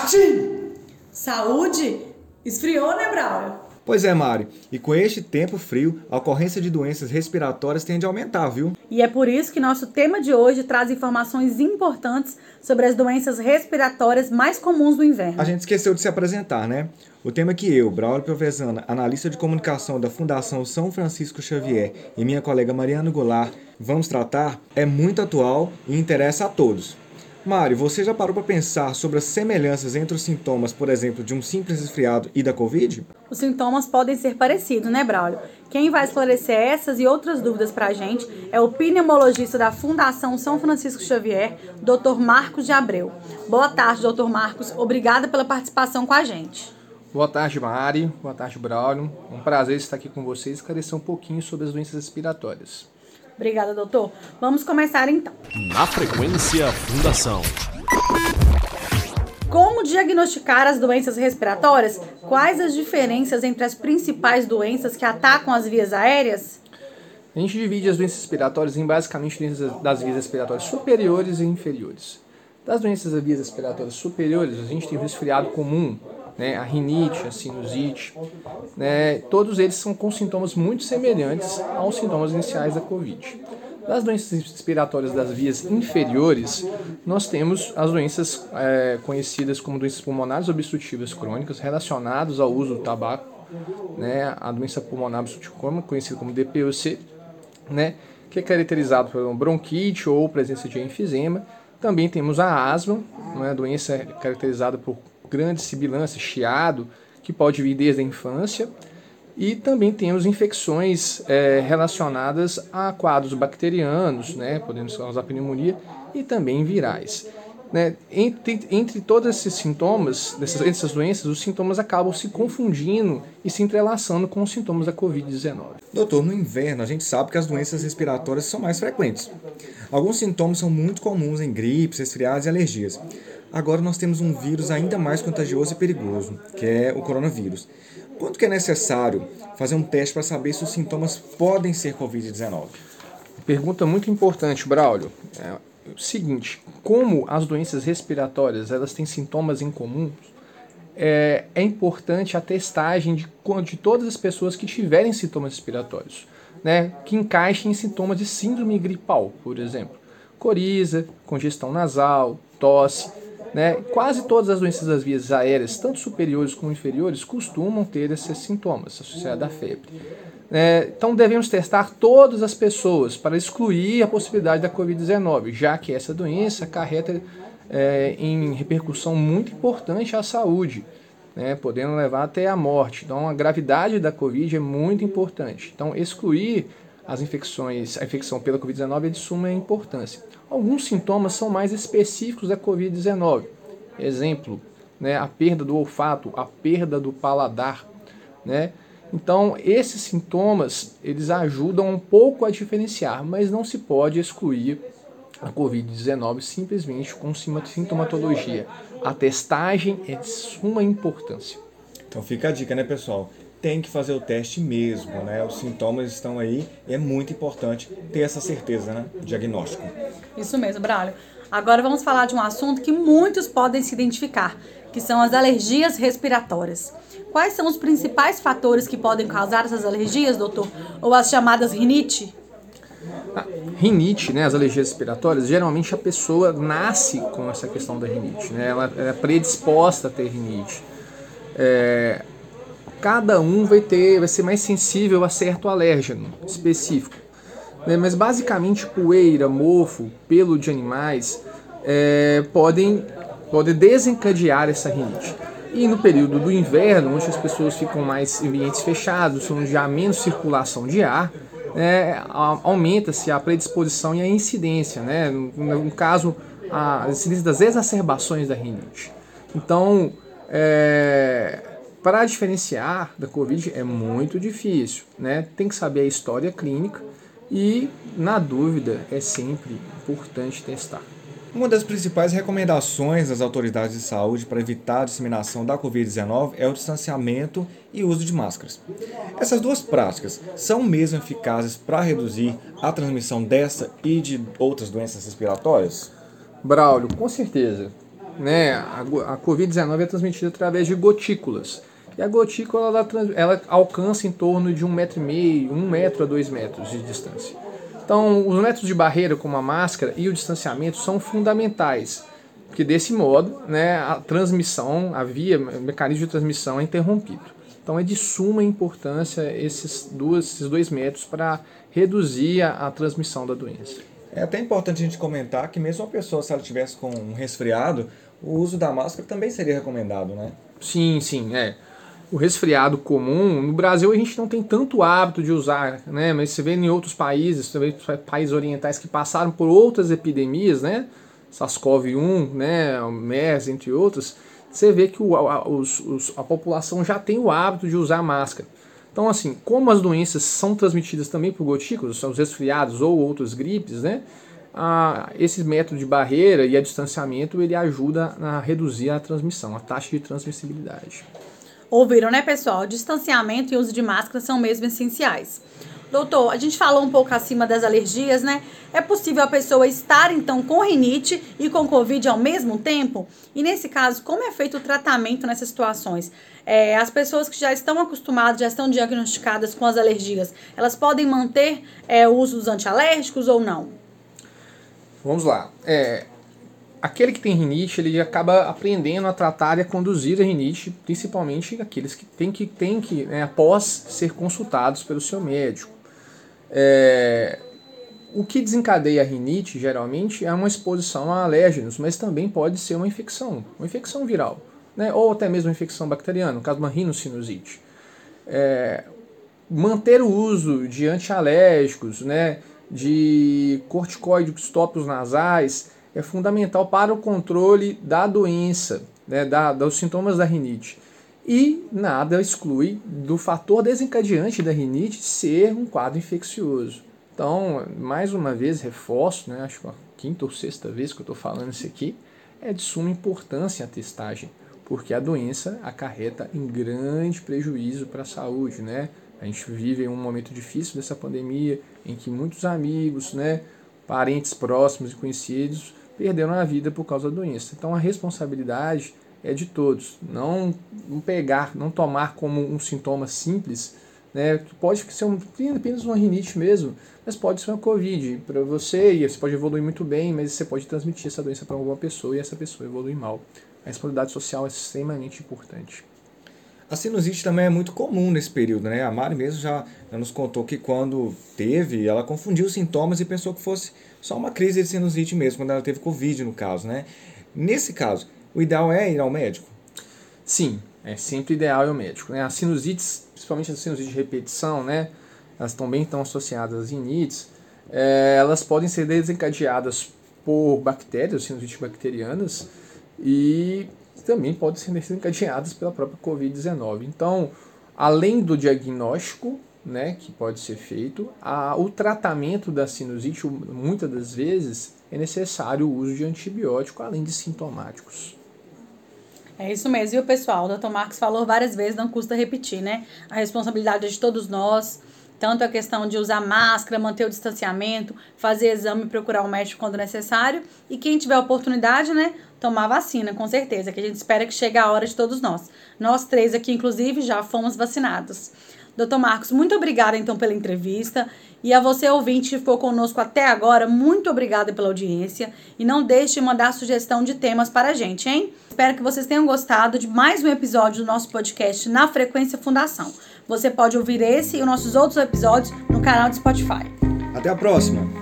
Arte! Saúde? Esfriou, né, Braulio? Pois é, Mari. E com este tempo frio, a ocorrência de doenças respiratórias tende a aumentar, viu? E é por isso que nosso tema de hoje traz informações importantes sobre as doenças respiratórias mais comuns do inverno. A gente esqueceu de se apresentar, né? O tema que eu, Braulio Piovezana, analista de comunicação da Fundação São Francisco Xavier, e minha colega Mariana Goulart vamos tratar é muito atual e interessa a todos. Mário, você já parou para pensar sobre as semelhanças entre os sintomas, por exemplo, de um simples resfriado e da Covid? Os sintomas podem ser parecidos, né, Braulio? Quem vai esclarecer essas e outras dúvidas para a gente é o pneumologista da Fundação São Francisco Xavier, Dr. Marcos de Abreu. Boa tarde, Dr. Marcos. Obrigada pela participação com a gente. Boa tarde, Mari. Boa tarde, Braulio. Um prazer estar aqui com vocês e esclarecer um pouquinho sobre as doenças respiratórias. Obrigada, doutor. Vamos começar então. Na Frequência Fundação. Como diagnosticar as doenças respiratórias? Quais as diferenças entre as principais doenças que atacam as vias aéreas? A gente divide as doenças respiratórias em basicamente doenças das vias respiratórias superiores e inferiores. Das doenças das vias respiratórias superiores, a gente tem o resfriado comum, né, a rinite, a sinusite, né, todos eles são com sintomas muito semelhantes aos sintomas iniciais da Covid. Das doenças respiratórias das vias inferiores, nós temos as doenças é, conhecidas como doenças pulmonares obstrutivas crônicas relacionadas ao uso do tabaco, né, a doença pulmonar obstrutiva crônica, conhecida como DPOC, né, que é caracterizado por bronquite ou presença de enfisema. Também temos a asma, uma doença caracterizada por grande sibilância, chiado, que pode vir desde a infância. E também temos infecções é, relacionadas a quadros bacterianos, né, podendo causar pneumonia, e também virais. Né? Entre, entre todos esses sintomas, dessas, essas doenças, os sintomas acabam se confundindo e se entrelaçando com os sintomas da Covid-19. Doutor, no inverno a gente sabe que as doenças respiratórias são mais frequentes. Alguns sintomas são muito comuns em gripes, resfriados e alergias. Agora nós temos um vírus ainda mais contagioso e perigoso, que é o coronavírus. Quanto que é necessário fazer um teste para saber se os sintomas podem ser Covid-19? Pergunta muito importante, Braulio. É o seguinte, como as doenças respiratórias elas têm sintomas em comum, é, é importante a testagem de, de todas as pessoas que tiverem sintomas respiratórios, né, que encaixem em sintomas de síndrome gripal, por exemplo. Coriza, congestão nasal, tosse, né? Quase todas as doenças das vias aéreas, tanto superiores como inferiores, costumam ter esses sintomas associados à febre. É, então devemos testar todas as pessoas para excluir a possibilidade da Covid-19, já que essa doença acarreta é, em repercussão muito importante à saúde, né, podendo levar até a morte. Então a gravidade da Covid é muito importante. Então excluir as infecções, a infecção pela Covid-19 é de suma importância. Alguns sintomas são mais específicos da Covid-19. Exemplo, né, a perda do olfato, a perda do paladar, né? Então, esses sintomas, eles ajudam um pouco a diferenciar, mas não se pode excluir a COVID-19 simplesmente com sintomatologia. A testagem é de suma importância. Então fica a dica, né, pessoal? Tem que fazer o teste mesmo, né? Os sintomas estão aí, é muito importante ter essa certeza, né? Diagnóstico. Isso mesmo, Braulio. Agora vamos falar de um assunto que muitos podem se identificar, que são as alergias respiratórias. Quais são os principais fatores que podem causar essas alergias, doutor? Ou as chamadas rinite? A rinite, né, as alergias respiratórias, geralmente a pessoa nasce com essa questão da rinite, né, ela é predisposta a ter rinite. É, cada um vai ter, vai ser mais sensível a certo alérgeno específico. Né, mas basicamente poeira, mofo, pelo de animais é, podem, podem desencadear essa rinite. E no período do inverno, onde as pessoas ficam mais em ambientes fechados, onde há menos circulação de ar, é, aumenta-se a predisposição e a incidência, né? no, no caso, a incidência das exacerbações da rinite. Então, é, para diferenciar da Covid é muito difícil, né? Tem que saber a história clínica e, na dúvida, é sempre importante testar. Uma das principais recomendações das autoridades de saúde para evitar a disseminação da Covid-19 é o distanciamento e uso de máscaras. Essas duas práticas são mesmo eficazes para reduzir a transmissão dessa e de outras doenças respiratórias? Braulio, com certeza. né, a, a Covid-19 é transmitida através de gotículas. E a gotícula ela, ela alcança em torno de um metro e meio, um metro a dois metros de distância. Então, os métodos de barreira, como a máscara e o distanciamento, são fundamentais, porque desse modo, né, a transmissão, a via, o mecanismo de transmissão é interrompido. Então, é de suma importância esses, duas, esses dois métodos para reduzir a, a transmissão da doença. É até importante a gente comentar que mesmo uma pessoa, se ela tivesse com um resfriado, o uso da máscara também seria recomendado, né? Sim, sim, é. O resfriado comum, no Brasil a gente não tem tanto hábito de usar, né? Mas você vê em outros países, vê países orientais que passaram por outras epidemias, né? SARS-CoV-1, né? MERS, entre outros, você vê que o, a, os, os, a população já tem o hábito de usar máscara. Então, assim, como as doenças são transmitidas também por gotículas, são os resfriados ou outras gripes, né? Ah, esse método de barreira e a distanciamento ele ajuda a reduzir a transmissão, a taxa de transmissibilidade. Ouviram, né, pessoal? Distanciamento e uso de máscara são mesmo essenciais. Doutor, a gente falou um pouco acima das alergias, né? É possível a pessoa estar então com rinite e com Covid ao mesmo tempo? E nesse caso, como é feito o tratamento nessas situações? É, as pessoas que já estão acostumadas, já estão diagnosticadas com as alergias, elas podem manter é, o uso dos antialérgicos ou não? Vamos lá. É, aquele que tem rinite, ele acaba aprendendo a tratar e a conduzir a rinite, principalmente aqueles que têm que, têm que né, após ser consultados pelo seu médico. É, o que desencadeia a rinite, geralmente, é uma exposição a alérgenos, mas também pode ser uma infecção, uma infecção viral, né, ou até mesmo uma infecção bacteriana, no caso de uma rinocinusite. É, manter o uso de antialérgicos, né, de corticoides tópicos nasais, é fundamental para o controle da doença, né, da, dos sintomas da rinite. E nada exclui do fator desencadeante da rinite ser um quadro infeccioso. Então, mais uma vez, reforço, né, acho que a quinta ou sexta vez que eu estou falando isso aqui, é de suma importância a testagem, porque a doença acarreta em grande prejuízo para a saúde. Né? A gente vive um momento difícil dessa pandemia, em que muitos amigos, né, parentes próximos e conhecidos perderam a vida por causa da doença. Então a responsabilidade é de todos. Não, pegar, não tomar como um sintoma simples, né, pode ser um, apenas uma rinite mesmo, mas pode ser uma Covid para você e você pode evoluir muito bem, mas você pode transmitir essa doença para alguma pessoa e essa pessoa evoluir mal. A responsabilidade social é extremamente importante. A sinusite também é muito comum nesse período, né? A Mari mesmo já, nos contou que quando teve, ela confundiu os sintomas e pensou que fosse só uma crise de sinusite mesmo, quando ela teve Covid no caso, né? Nesse caso, o ideal é ir ao médico? Sim, é sempre ideal ir ao médico. Né? As sinusites, principalmente as sinusites de repetição, né? Elas também estão associadas às rinites. É, elas podem ser desencadeadas por bactérias, sinusites bacterianas, e também podem ser desencadeadas pela própria Covid-19. Então, além do diagnóstico, né, que pode ser feito, a, o tratamento da sinusite, muitas das vezes, é necessário o uso de antibiótico, além de sintomáticos. É isso mesmo, viu, pessoal? O Dr. Marcos falou várias vezes, não custa repetir, né? A responsabilidade é de todos nós, tanto a questão de usar máscara, manter o distanciamento, fazer exame, procurar o um médico quando necessário, e quem tiver oportunidade, né, tomar vacina, com certeza, que a gente espera que chegue a hora de todos nós. Nós três aqui, inclusive, já fomos vacinados. Doutor Marcos, muito obrigada então pela entrevista. E a você, ouvinte, que ficou conosco até agora, muito obrigada pela audiência. E não deixe de mandar sugestão de temas para a gente, hein? Espero que vocês tenham gostado de mais um episódio do nosso podcast na Frequência Fundação. Você pode ouvir esse e os nossos outros episódios no canal do Spotify. Até a próxima!